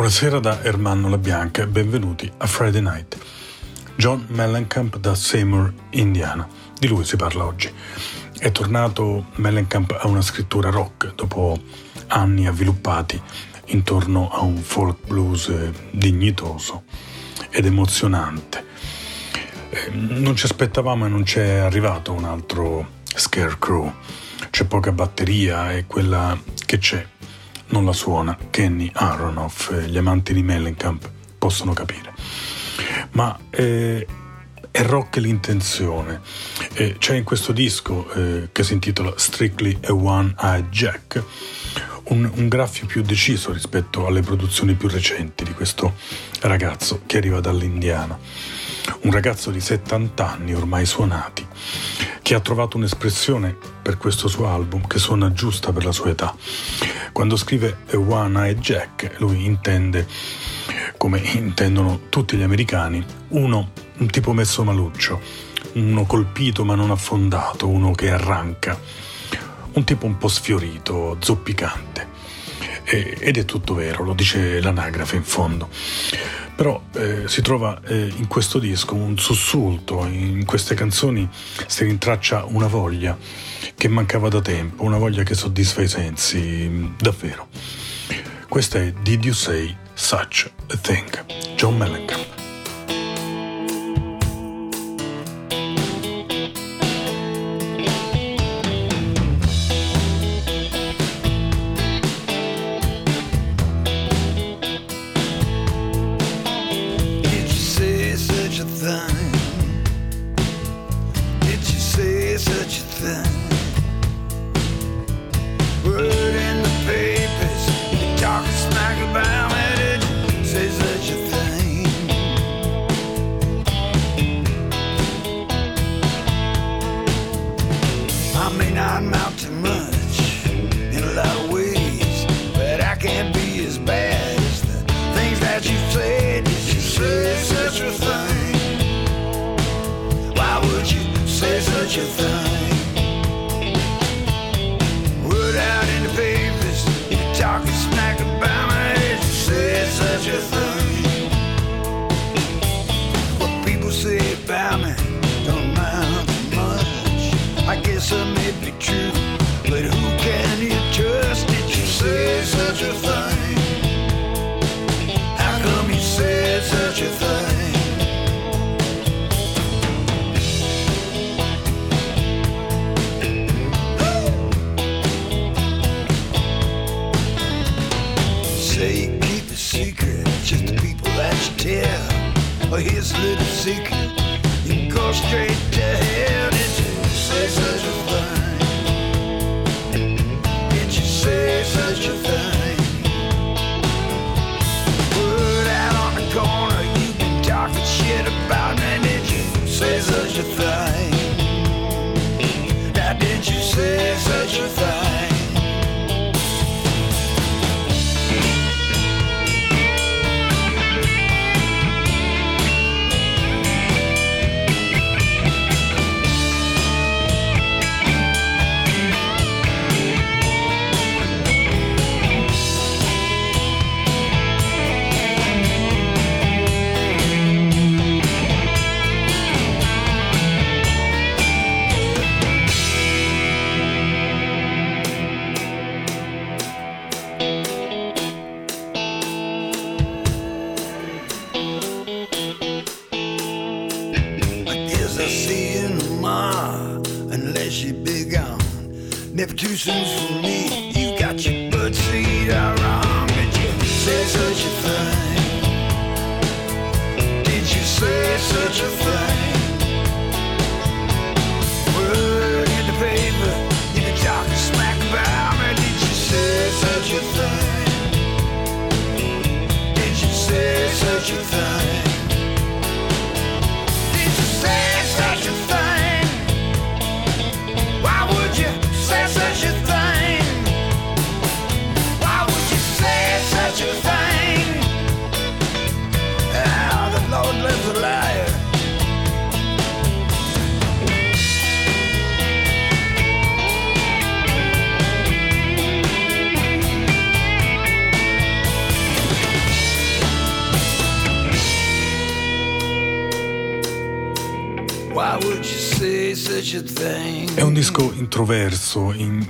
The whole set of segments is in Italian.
Buonasera da Ermanno La Bianca e benvenuti a Friday Night. John Mellencamp da Seymour, Indiana. Di lui si parla oggi. È tornato Mellencamp a una scrittura rock dopo anni avviluppati intorno a un folk blues dignitoso ed emozionante. Eh, non ci aspettavamo e non c'è arrivato un altro Scarecrow. C'è poca batteria e quella che c'è non la suona Kenny Aronoff, gli amanti di Mellencamp possono capire. Ma eh, è rock l'intenzione. Eh, c'è in questo disco eh, che si intitola Strictly a One-Eyed Jack un, un, graffio più deciso rispetto alle produzioni più recenti di questo ragazzo che arriva dall'Indiana. Un ragazzo di 70 anni ormai suonati che ha trovato un'espressione per questo suo album che suona giusta per la sua età. Quando scrive A One Eyed Jack, lui intende, come intendono tutti gli americani, uno, un tipo messo maluccio, uno colpito ma non affondato, uno che arranca, un tipo un po' sfiorito, zoppicante. E, ed è tutto vero, lo dice l'anagrafe in fondo. Però eh, si trova eh, in questo disco un sussulto, in queste canzoni si rintraccia una voglia che mancava da tempo, una voglia che soddisfa i sensi, davvero. Questa è Did You Say Such a Thing? John Mellencamp.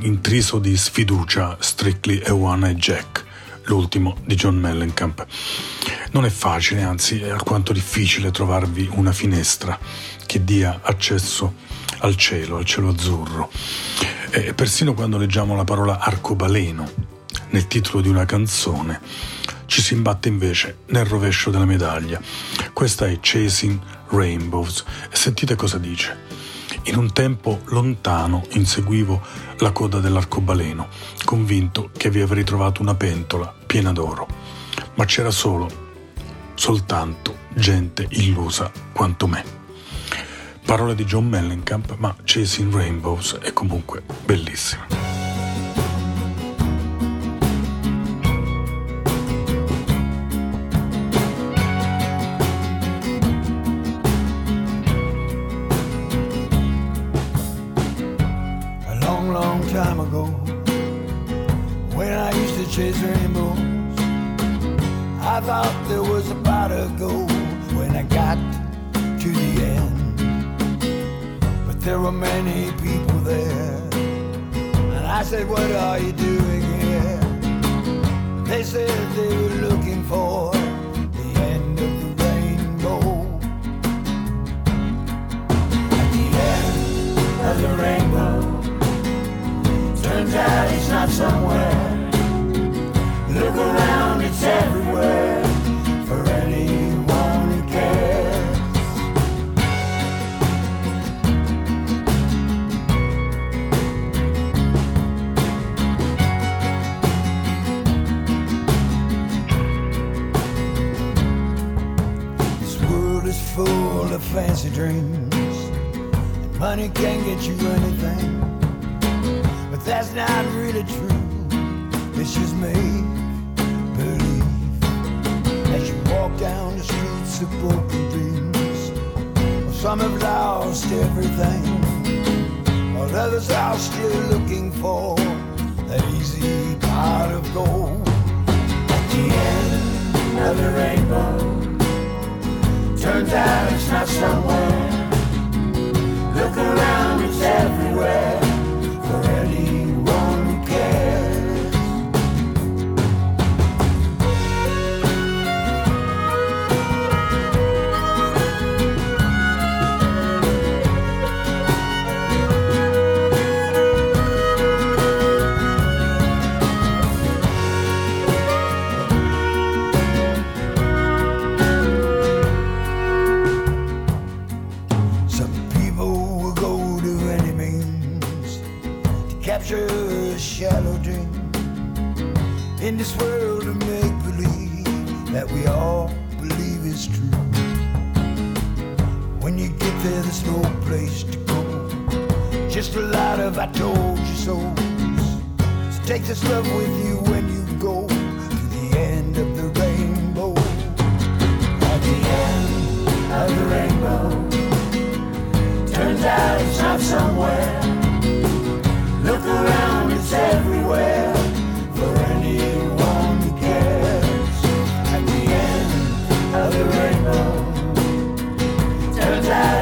Intriso di sfiducia, Strictly e One Eye Jack, l'ultimo di John Mellencamp. Non è facile, anzi è alquanto difficile trovarvi una finestra che dia accesso al cielo, al cielo azzurro. E persino quando leggiamo la parola arcobaleno nel titolo di una canzone, ci si imbatte invece nel rovescio della medaglia. Questa è Chasing Rainbows e sentite cosa dice. In un tempo lontano inseguivo la coda dell'arcobaleno, convinto che vi avrei trovato una pentola piena d'oro. Ma c'era solo, soltanto gente illusa quanto me. Parole di John Mellencamp, ma Chasing Rainbows è comunque bellissima. said, What are you doing here? They said they were looking for the end of the rainbow. At the end of the rainbow, turns out it's not somewhere. Look around, it's everywhere. Of fancy dreams. And money can't get you anything, but that's not really true. It's just make believe as you walk down the streets of broken dreams. Well, some have lost everything, while others are still looking for that easy pot of gold. At the end of the rainbow. Turns out it's not somewhere. Look around, it's everywhere for anyone who cares. just a shallow dream in this world of make believe that we all believe is true. When you get there, there's no place to go, just a lot of I told you so's. So take this love with you when you go to the end of the rainbow. At the end of the rainbow, turns out it's not somewhere. The around, is everywhere for anyone who cares. At the end of the turns out.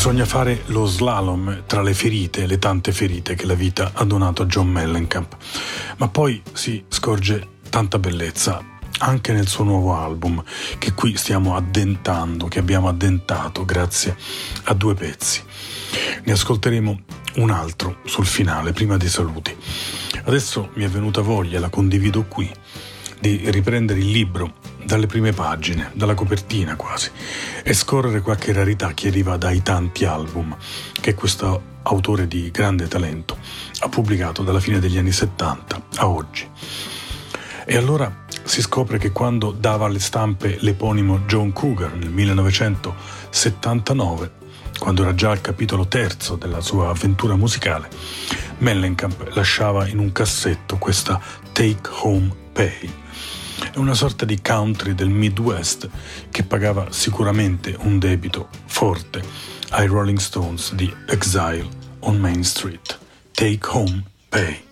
Bisogna fare lo slalom tra le ferite, le tante ferite che la vita ha donato a John Mellencamp. Ma poi si scorge tanta bellezza anche nel suo nuovo album, che qui stiamo addentando, che abbiamo addentato grazie a due pezzi. Ne ascolteremo un altro sul finale, prima dei saluti. Adesso mi è venuta voglia, la condivido qui, di riprendere il libro dalle prime pagine, dalla copertina quasi, e scorrere qualche rarità che arriva dai tanti album che questo autore di grande talento ha pubblicato dalla fine degli anni 70 a oggi. E allora si scopre che quando dava alle stampe l'eponimo John Cougar nel 1979, quando era già al capitolo terzo della sua avventura musicale, Mellencamp lasciava in un cassetto questa Take Home Pay. È una sorta di country del Midwest che pagava sicuramente un debito forte ai Rolling Stones di Exile on Main Street. Take Home Pay.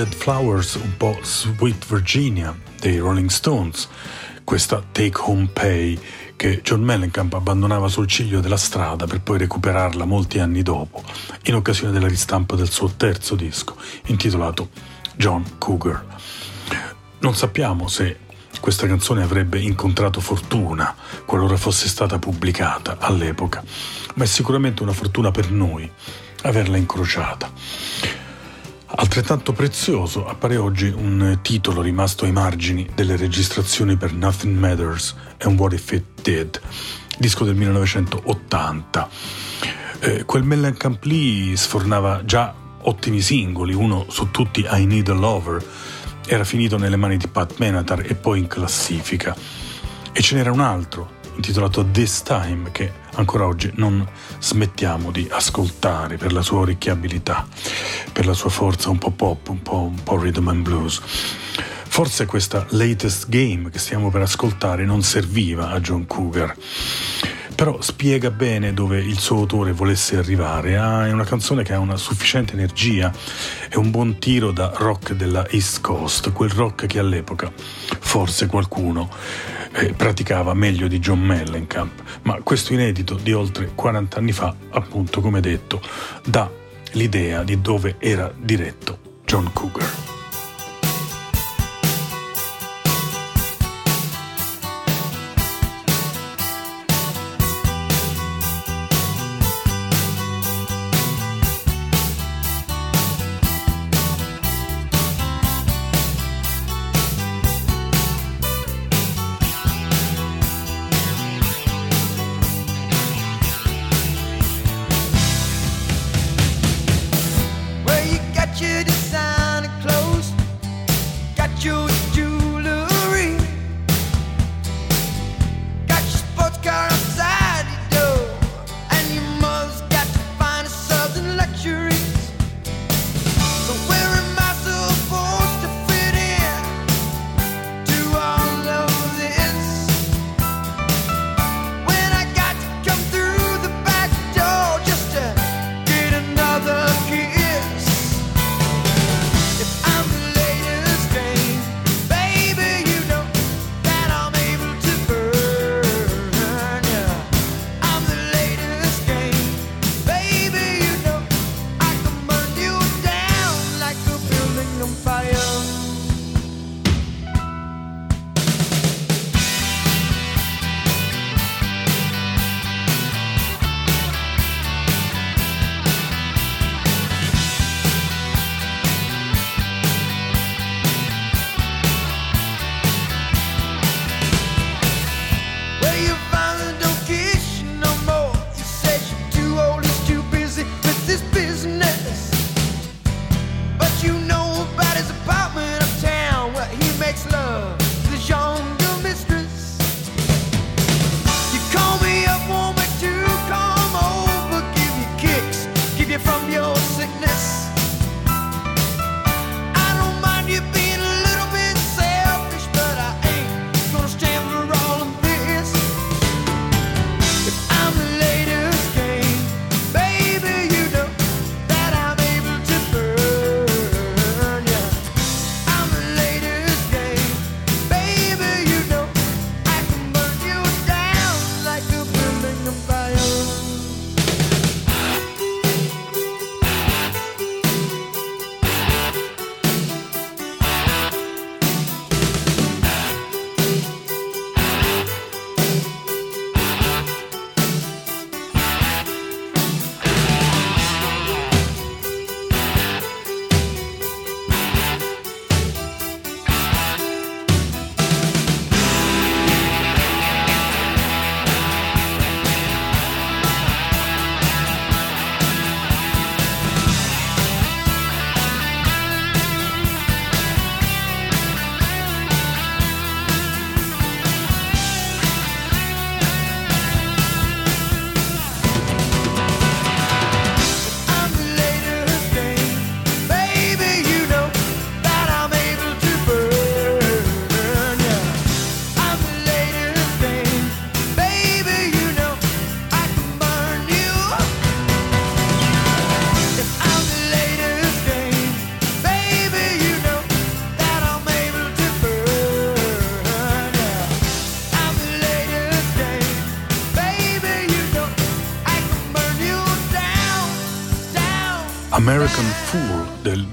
Dead Flowers, un po' Sweet Virginia dei Rolling Stones, questa Take Home Pay che John Mellencamp abbandonava sul ciglio della strada per poi recuperarla molti anni dopo, in occasione della ristampa del suo terzo disco, intitolato John Cougar. Non sappiamo se questa canzone avrebbe incontrato fortuna qualora fosse stata pubblicata all'epoca, ma è sicuramente una fortuna per noi averla incrociata. Altrettanto prezioso appare oggi un titolo rimasto ai margini delle registrazioni per Nothing Matters and What If It Did, disco del 1980. Eh, quel Mellencamp lì sfornava già ottimi singoli, uno su tutti I Need a Lover, era finito nelle mani di Pat Menatar e poi in classifica. E ce n'era un altro, intitolato This Time, che ancora oggi non smettiamo di ascoltare per la sua orecchiabilità, per la sua forza un po' pop, un po', un po rhythm and blues. Forse questa latest game che stiamo per ascoltare non serviva a John Cougar, però spiega bene dove il suo autore volesse arrivare. Ah, è una canzone che ha una sufficiente energia e un buon tiro da rock della East Coast, quel rock che all'epoca forse qualcuno eh, praticava meglio di John Mellencamp, ma questo inedito di oltre 40 anni fa, appunto come detto, dà l'idea di dove era diretto John Cougar.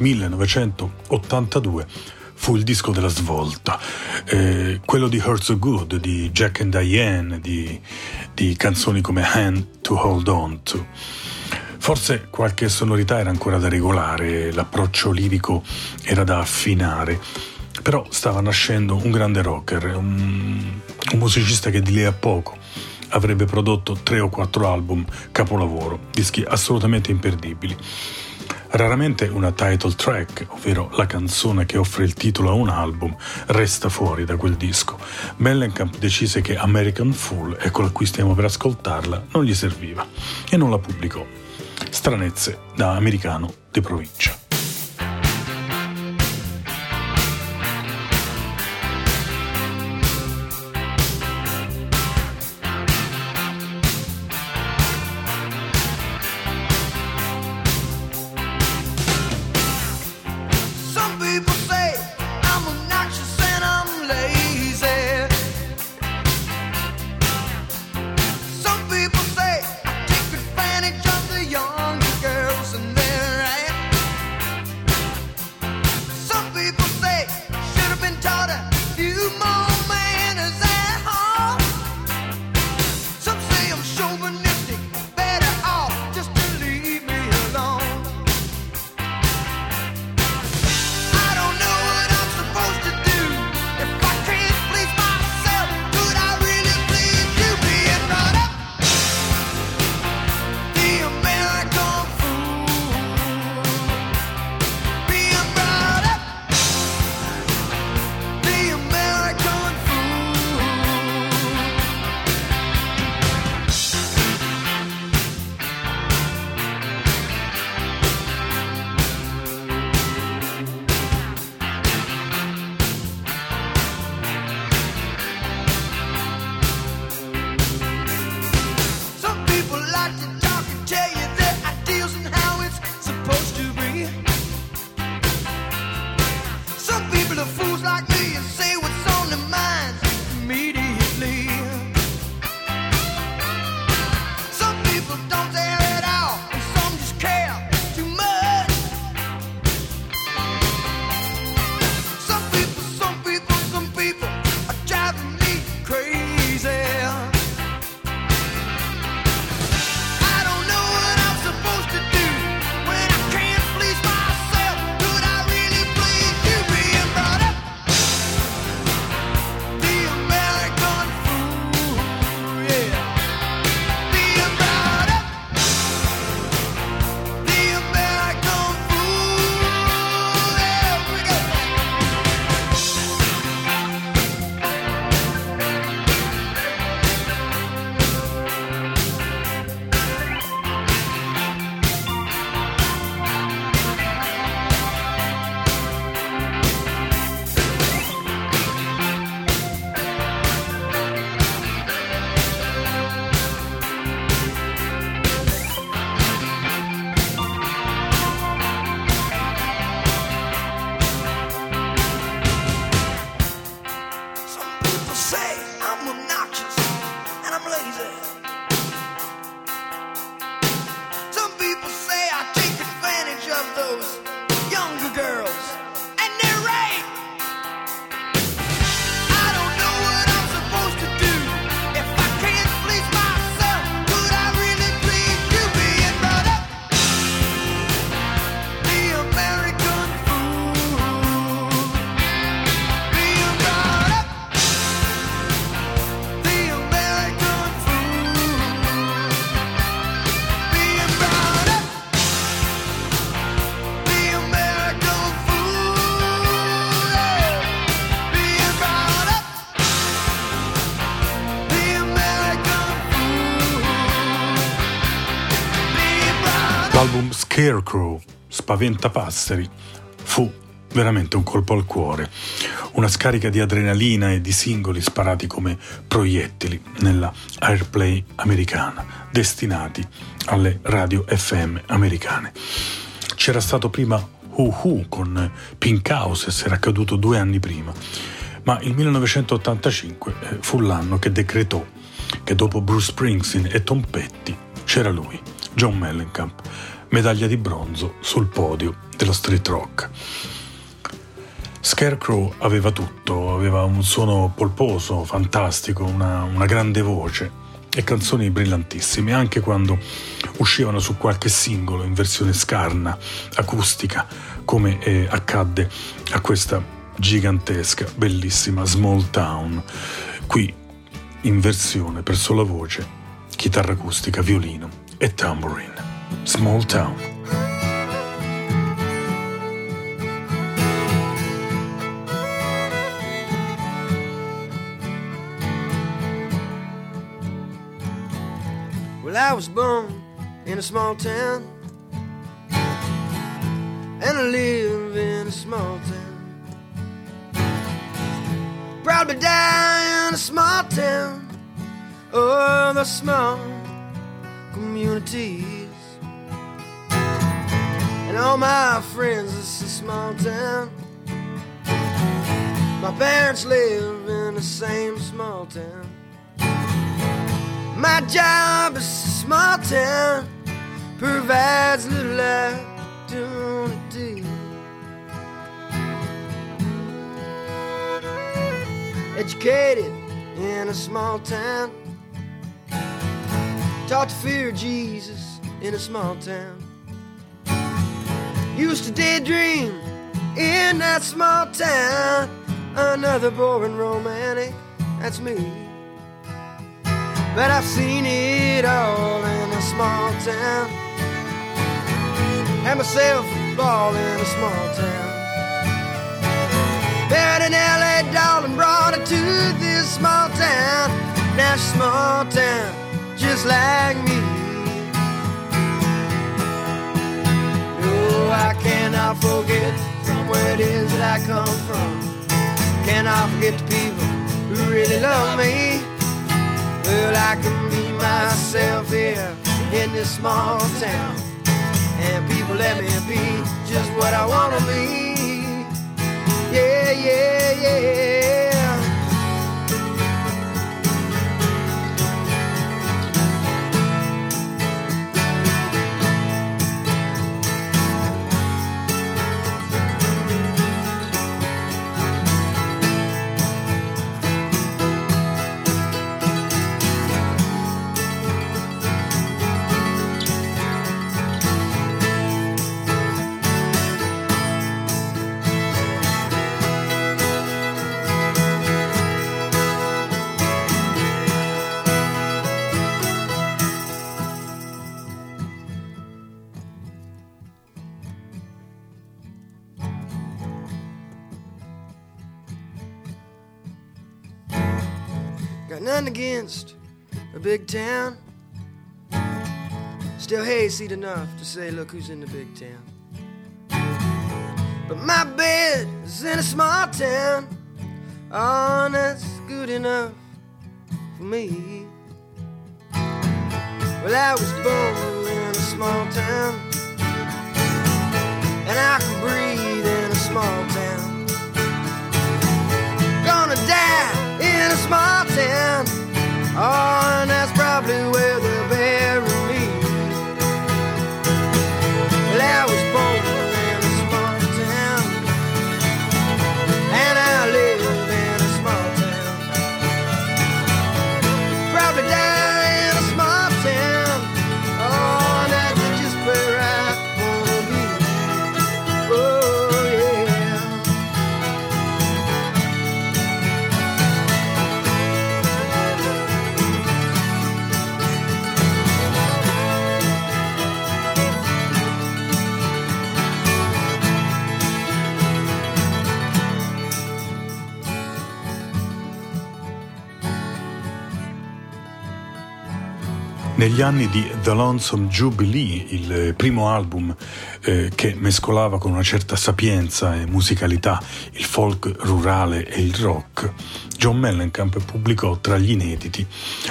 1982 fu il disco della svolta. Eh, quello di Hurt So Good, di Jack and Diane, di, di canzoni come Hand to Hold On To. Forse qualche sonorità era ancora da regolare, l'approccio lirico era da affinare, però stava nascendo un grande rocker, un, un musicista che di lì a poco avrebbe prodotto tre o quattro album capolavoro, dischi assolutamente imperdibili. Raramente una title track, ovvero la canzone che offre il titolo a un album, resta fuori da quel disco. Mellencamp decise che American Fool, ecco a cui stiamo per ascoltarla, non gli serviva e non la pubblicò. Stranezze da americano di provincia. Spaventapasseri, fu veramente un colpo al cuore, una scarica di adrenalina e di singoli sparati come proiettili nella airplay americana, destinati alle radio FM americane. C'era stato prima Who con Pink Houses, era accaduto due anni prima, ma il 1985 eh, fu l'anno che decretò che dopo Bruce Springsteen e Tom Petty c'era lui, John Mellencamp, medaglia di bronzo sul podio dello street rock. Scarecrow aveva tutto, aveva un suono polposo, fantastico, una, una grande voce e canzoni brillantissime, anche quando uscivano su qualche singolo in versione scarna, acustica, come eh, accadde a questa gigantesca, bellissima Small Town, qui in versione per sola voce, chitarra acustica, violino e tambourine. Small Town. Well, I was born in a small town, and I live in a small town. Probably die in a small town, oh, the small community and all my friends, it's a small town. My parents live in the same small town. My job is a small town, provides little opportunity. Educated in a small town, taught to fear Jesus in a small town. Used to daydream in that small town. Another boring romantic, that's me. But I've seen it all in a small town. Had myself a ball in a small town. Married an LA doll and brought her to this small town. Now small town, just like me. I cannot forget from where it is that I come from. Cannot forget the people who really love me. Well, I can be myself here in this small town. And people let me be just what I wanna be. Yeah, yeah, yeah. Against a big town. Still hayseed enough to say, look who's in the big town. But my bed is in a small town. Oh, that's good enough for me. Well, I was born in a small town, and I can breathe in a small town. Gonna die in in a small town. Oh, and that's probably where the bury Negli anni di The Lonesome Jubilee, il primo album eh, che mescolava con una certa sapienza e musicalità il folk rurale e il rock, John Mellencamp pubblicò tra gli inediti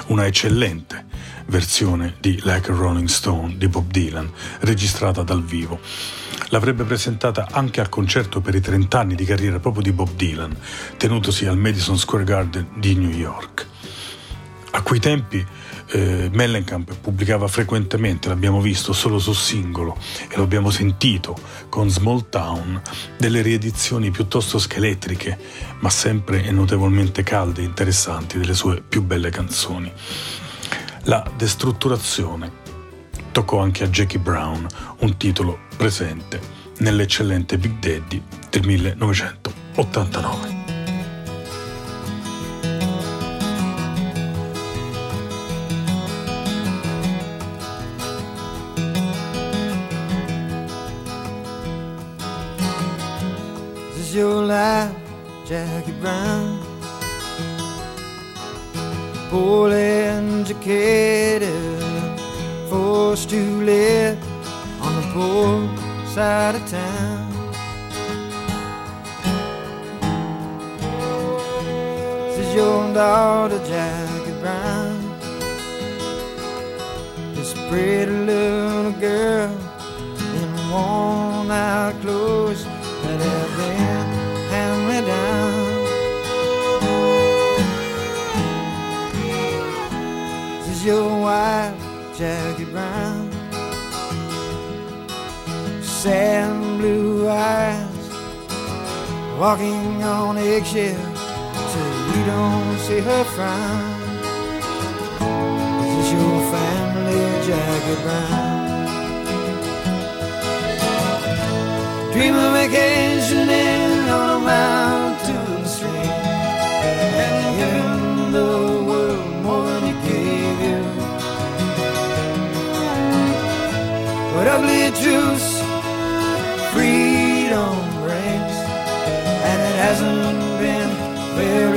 una eccellente versione di Like a Rolling Stone di Bob Dylan, registrata dal vivo. L'avrebbe presentata anche al concerto per i 30 anni di carriera proprio di Bob Dylan, tenutosi al Madison Square Garden di New York. A quei tempi eh, Mellencamp pubblicava frequentemente, l'abbiamo visto solo su singolo e lo abbiamo sentito con Small Town, delle riedizioni piuttosto scheletriche, ma sempre e notevolmente calde e interessanti delle sue più belle canzoni. La destrutturazione toccò anche a Jackie Brown, un titolo presente nell'eccellente Big Daddy del 1989. Your life, Jackie Brown. Poorly educated, forced to live on the poor side of town. This is your daughter, Jackie Brown. This pretty little girl in worn out clothes that have been down. This is your wife, Jackie Brown. Sad blue eyes, walking on eggshells, so you don't see her frown. This is your family, Jackie Brown. Dream of vacationing Ugly freedom brings, and it hasn't been very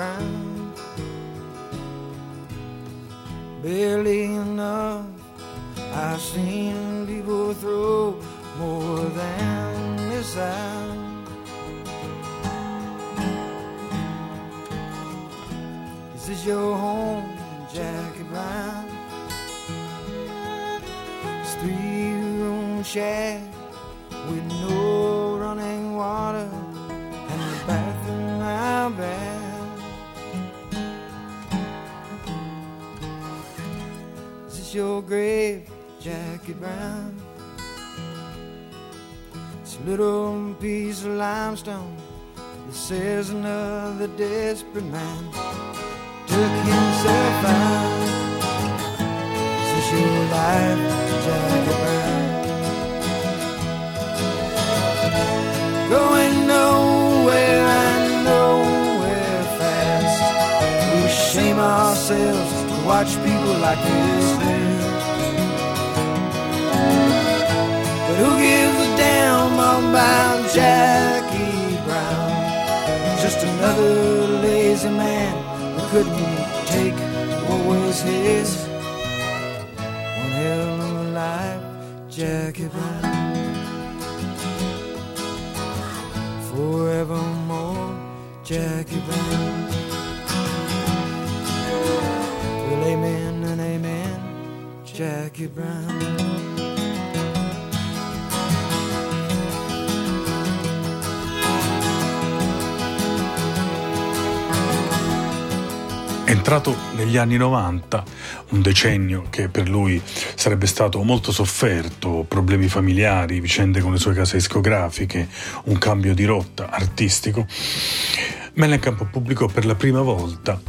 Jackie Your grave, Jackie Brown. It's a little piece of limestone that says another desperate man took himself out. It's your life, Jackie Brown. Going nowhere, and nowhere fast. We shame ourselves watch people like this live. But who gives a damn about Jackie Brown? Just another lazy man who couldn't take what was his. One hell of a life, Jackie Brown. Forevermore, Jackie Brown. Amen and amen, Jackie Brown. Entrato negli anni 90, un decennio che per lui sarebbe stato molto sofferto, problemi familiari, vicende con le sue case discografiche, un cambio di rotta artistico, Mellencamp pubblicò per la prima volta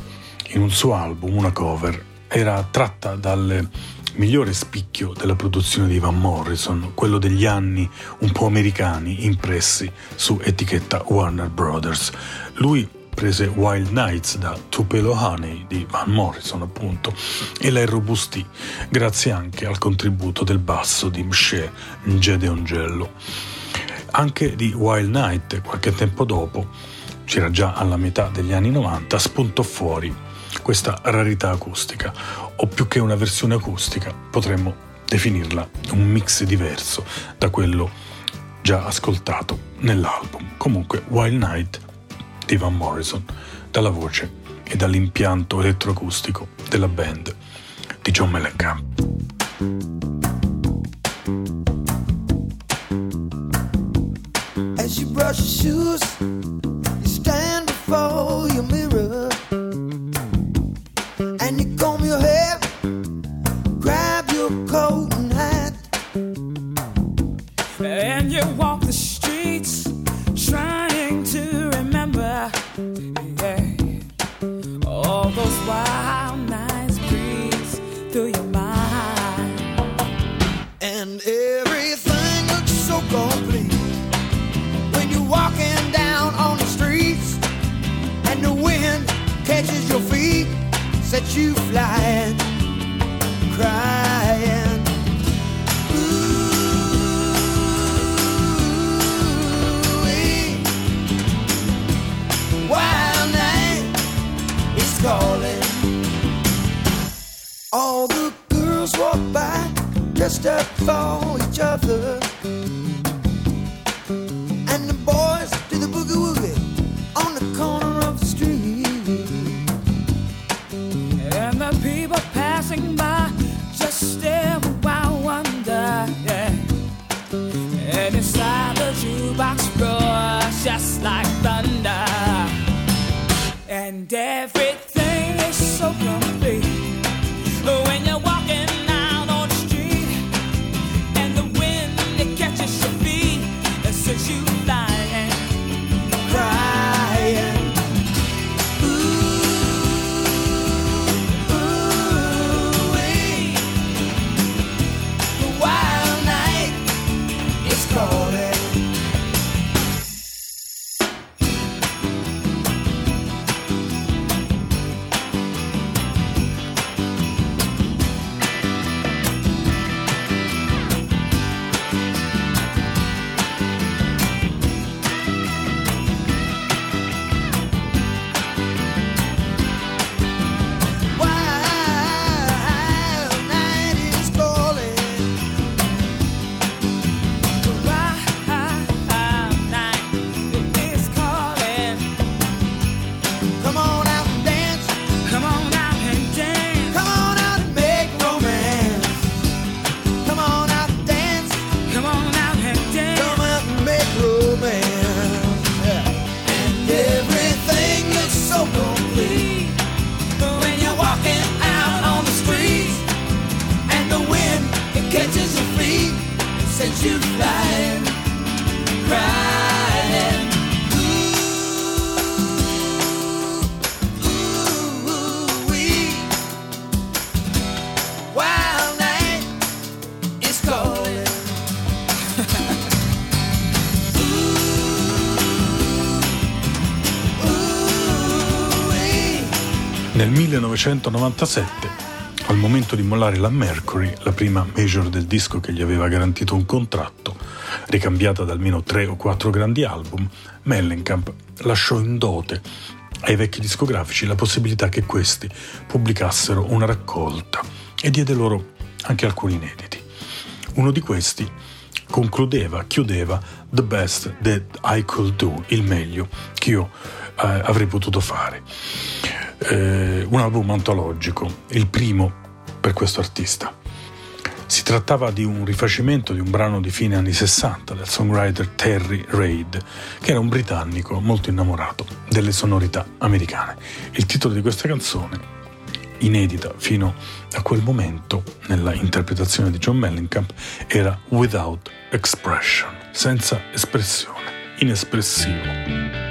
in un suo album una cover. Era tratta dal migliore spicchio della produzione di Van Morrison, quello degli anni un po' americani impressi su etichetta Warner Brothers. Lui prese Wild Nights da Tupelo Honey di Van Morrison appunto e la irrobustì grazie anche al contributo del basso di Mshe Gedeongello. Anche di Wild Night qualche tempo dopo, c'era già alla metà degli anni 90, spuntò fuori questa rarità acustica o più che una versione acustica potremmo definirla un mix diverso da quello già ascoltato nell'album. Comunque Wild Night di Van Morrison, dalla voce e dall'impianto elettroacustico della band di John Mellencamp. As you brush your shoes, you stand before your mirror you flying, crying. Ooh-wee. Wild night is calling. All the girls walk by, dressed up for each other. 1997, al momento di mollare la Mercury, la prima major del disco che gli aveva garantito un contratto, ricambiata da almeno tre o quattro grandi album, Mellencamp lasciò in dote ai vecchi discografici la possibilità che questi pubblicassero una raccolta e diede loro anche alcuni inediti. Uno di questi concludeva, chiudeva The Best That I Could Do, il meglio che io eh, avrei potuto fare. Eh, un album antologico, il primo per questo artista. Si trattava di un rifacimento di un brano di fine anni 60 del songwriter Terry Reid, che era un britannico molto innamorato delle sonorità americane. Il titolo di questa canzone, inedita fino a quel momento nella interpretazione di John Mellencamp, era Without Expression, senza espressione, inespressivo.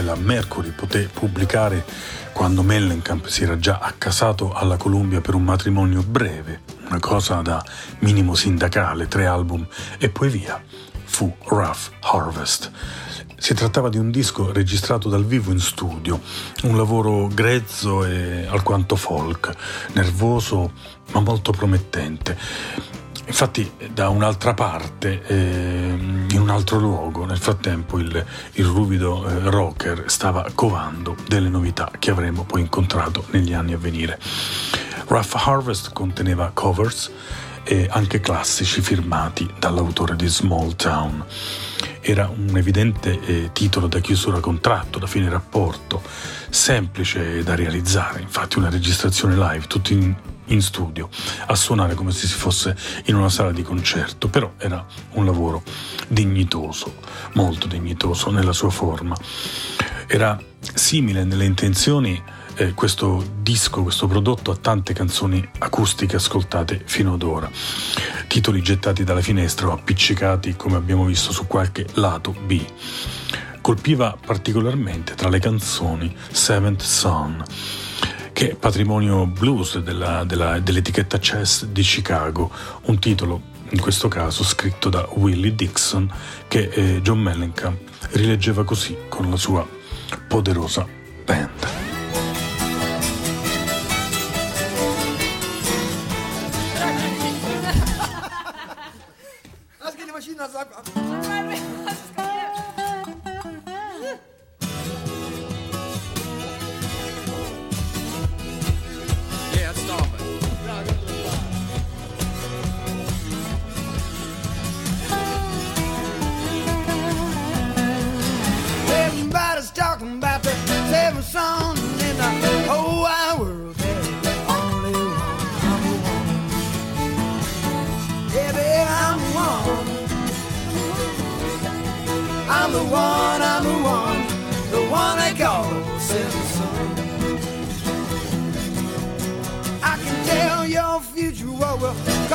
Che la Mercury poté pubblicare quando Mellencamp si era già accasato alla Columbia per un matrimonio breve, una cosa da minimo sindacale, tre album e poi via, fu Rough Harvest. Si trattava di un disco registrato dal vivo in studio, un lavoro grezzo e alquanto folk, nervoso ma molto promettente. Infatti da un'altra parte, eh, in un altro luogo, nel frattempo il, il ruvido eh, rocker stava covando delle novità che avremmo poi incontrato negli anni a venire. Rough Harvest conteneva covers e anche classici firmati dall'autore di Small Town. Era un evidente eh, titolo da chiusura contratto, da fine rapporto, semplice da realizzare, infatti una registrazione live, tutti in, in studio, a suonare come se si fosse in una sala di concerto, però era un lavoro dignitoso, molto dignitoso nella sua forma. Era simile nelle intenzioni eh, questo disco, questo prodotto a tante canzoni acustiche ascoltate fino ad ora. Titoli gettati dalla finestra o appiccicati, come abbiamo visto, su qualche lato B. Colpiva particolarmente tra le canzoni Seventh Son, che è patrimonio blues della, della, dell'etichetta Chess di Chicago, un titolo in questo caso scritto da Willie Dixon che eh, John Mellencamp rileggeva così con la sua poderosa band.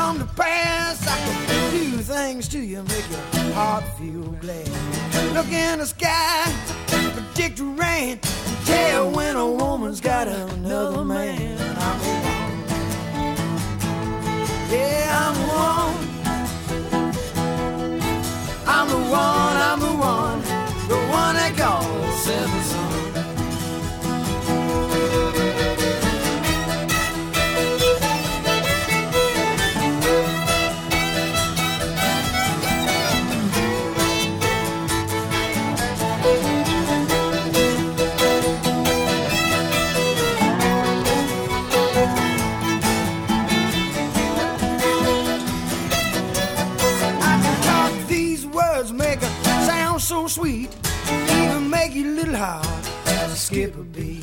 come to pass. I can do things to you, make your heart feel glad. Look in the sky, predict rain, tell when a woman's got another man. I'm a woman. Yeah, I'm a woman. I'm the one, I'm the one, the one that calls. seven. paper be.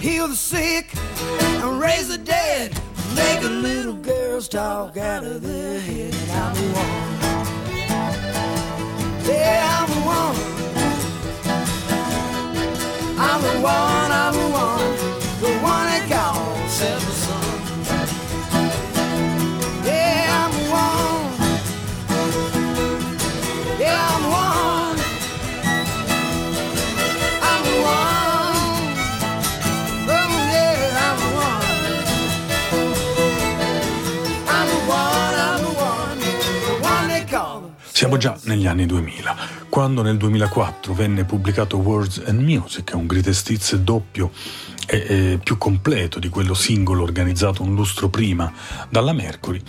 Heal the sick and raise the dead. Make the little girls talk out of their head. And I'm the one. Yeah, I'm the one. I'm the one, I'm the one. The one that got. Siamo già negli anni 2000, quando nel 2004 venne pubblicato Words and Music, un greatest hits doppio e, e più completo di quello singolo organizzato un lustro prima dalla Mercury,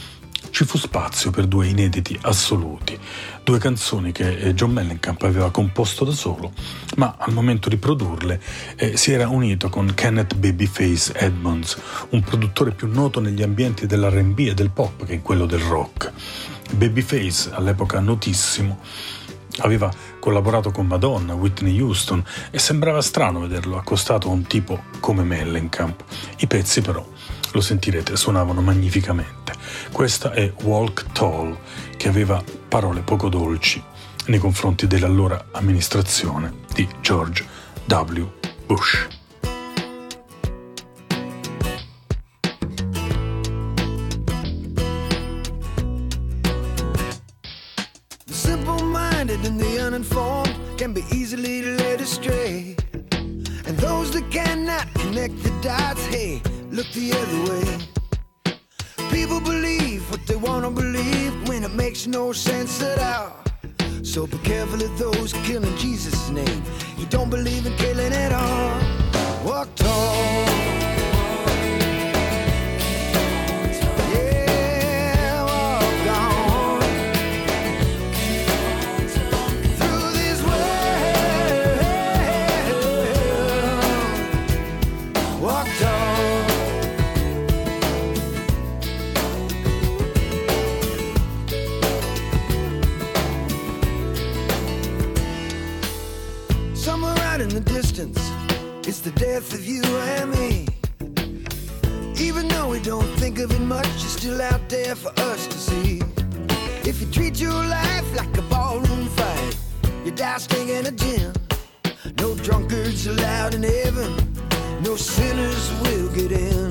ci fu spazio per due inediti assoluti, due canzoni che eh, John Mellencamp aveva composto da solo, ma al momento di produrle eh, si era unito con Kenneth Babyface Edmonds, un produttore più noto negli ambienti dell'RB e del pop che in quello del rock. Babyface, all'epoca notissimo, aveva collaborato con Madonna, Whitney Houston e sembrava strano vederlo accostato a un tipo come Mellencamp. I pezzi però, lo sentirete, suonavano magnificamente. Questa è Walk Tall, che aveva parole poco dolci nei confronti dell'allora amministrazione di George W. Bush. hey, look the other way. People believe what they want to believe when it makes no sense at all. So be careful of those killing Jesus' name. He don't believe in killing at all. Walk tall. The death of you and me. Even though we don't think of it much, you're still out there for us to see. If you treat your life like a ballroom fight, you die stinking a gin. No drunkards allowed in heaven, no sinners will get in.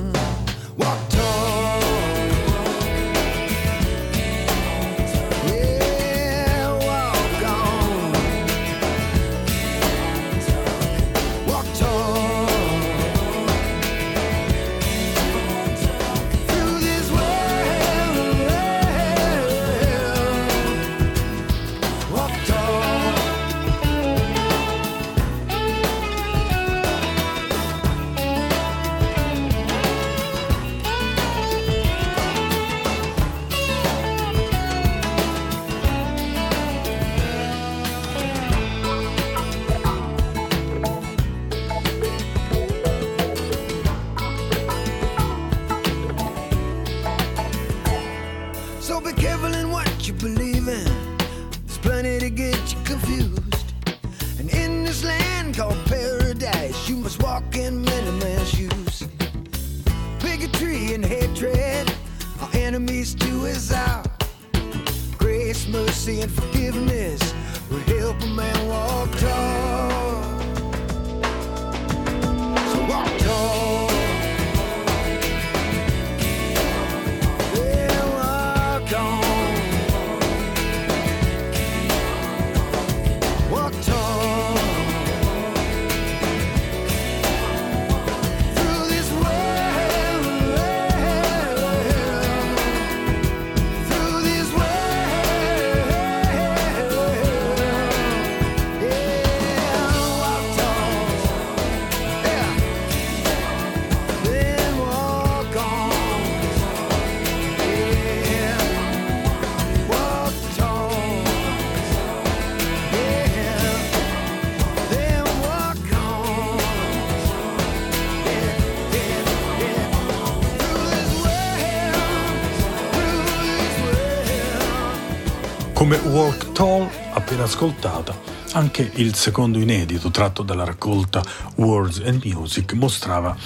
Come Walk Tall, appena ascoltata, anche il secondo inedito tratto dalla raccolta Words and Music mostrava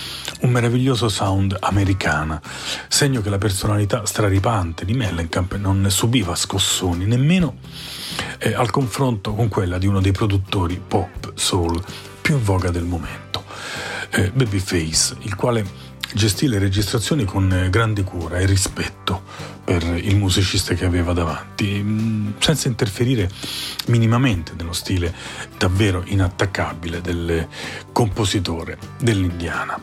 un meraviglioso sound americana, segno che la personalità straripante di Mellencamp non ne subiva scossoni nemmeno eh, al confronto con quella di uno dei produttori pop soul più in voga del momento, eh, Babyface, il quale gestì le registrazioni con eh, grande cura e rispetto per il musicista che aveva davanti, mh, senza interferire minimamente nello stile davvero inattaccabile del compositore dell'Indiana.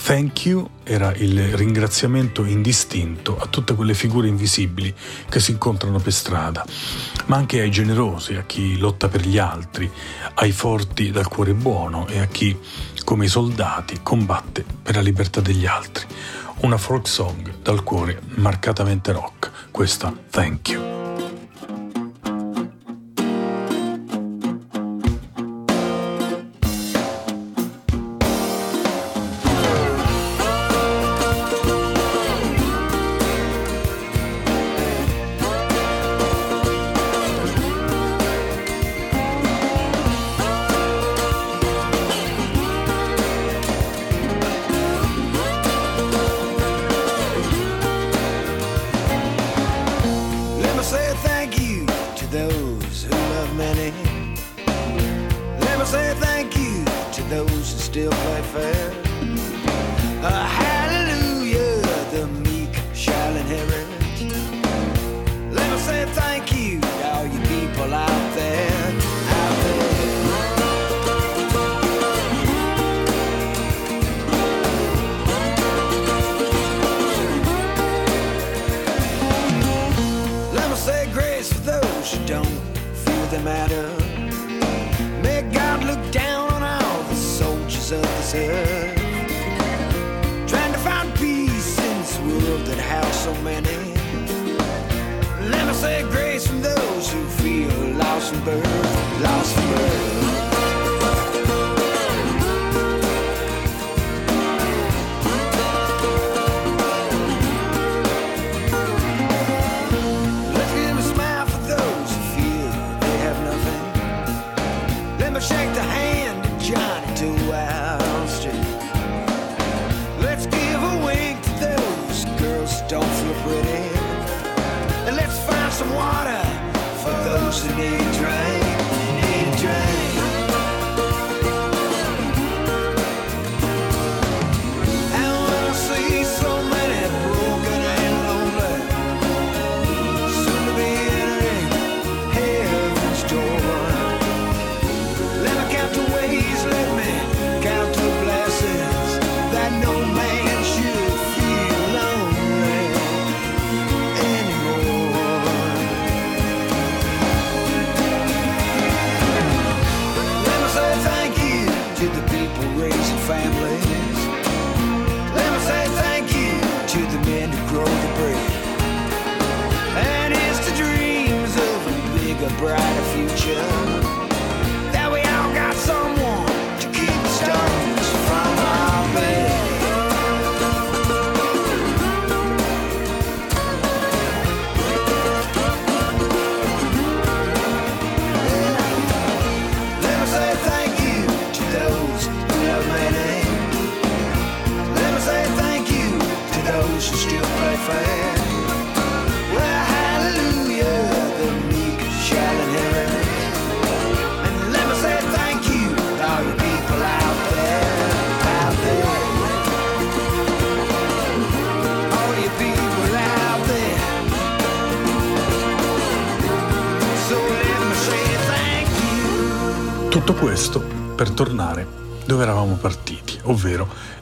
Thank you era il ringraziamento indistinto a tutte quelle figure invisibili che si incontrano per strada, ma anche ai generosi, a chi lotta per gli altri, ai forti dal cuore buono e a chi, come i soldati, combatte per la libertà degli altri. Una folk song dal cuore marcatamente rock, questa Thank you.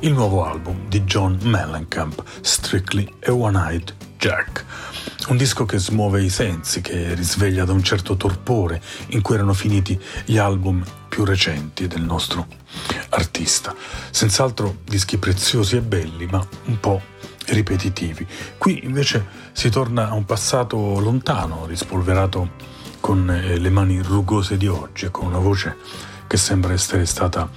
Il nuovo album di John Mellencamp, Strictly a One-Eyed Jack. Un disco che smuove i sensi, che risveglia da un certo torpore in cui erano finiti gli album più recenti del nostro artista. Senz'altro dischi preziosi e belli, ma un po' ripetitivi. Qui invece si torna a un passato lontano, rispolverato con eh, le mani rugose di oggi e con una voce che sembra essere stata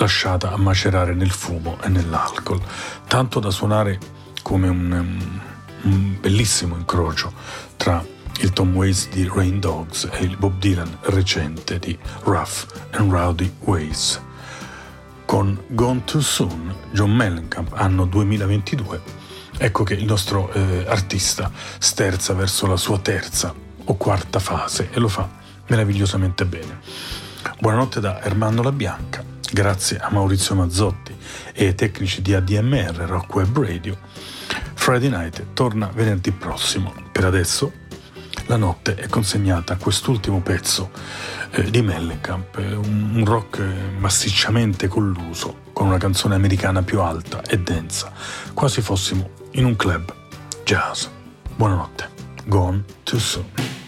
lasciata a macerare nel fumo e nell'alcol, tanto da suonare come un, um, un bellissimo incrocio tra il Tom Waits di Rain Dogs e il Bob Dylan recente di Rough and Rowdy Ways. Con Gone Too Soon, John Mellencamp, anno 2022, ecco che il nostro eh, artista sterza verso la sua terza o quarta fase e lo fa meravigliosamente bene. Buonanotte da Ermanno La Bianca, grazie a Maurizio Mazzotti e ai tecnici di ADMR Rock Web Radio. Friday Night torna venerdì prossimo. Per adesso la notte è consegnata a quest'ultimo pezzo eh, di Mellencamp, eh, un, un rock eh, massicciamente colluso con una canzone americana più alta e densa, quasi fossimo in un club jazz. Buonanotte. Gone too soon.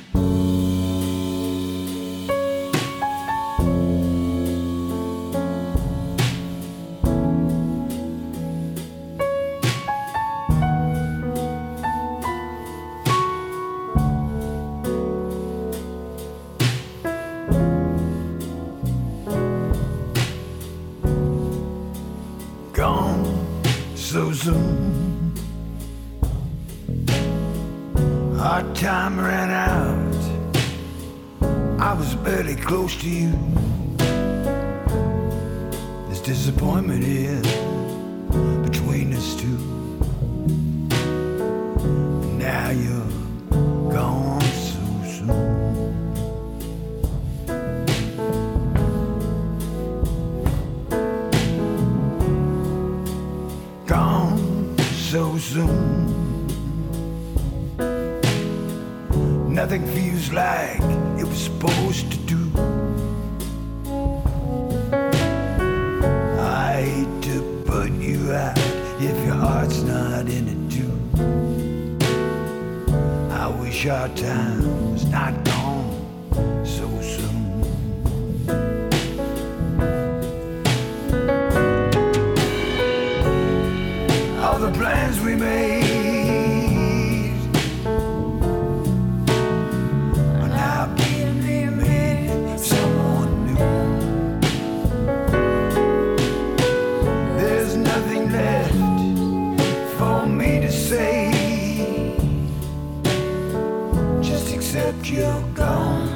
but you're gone.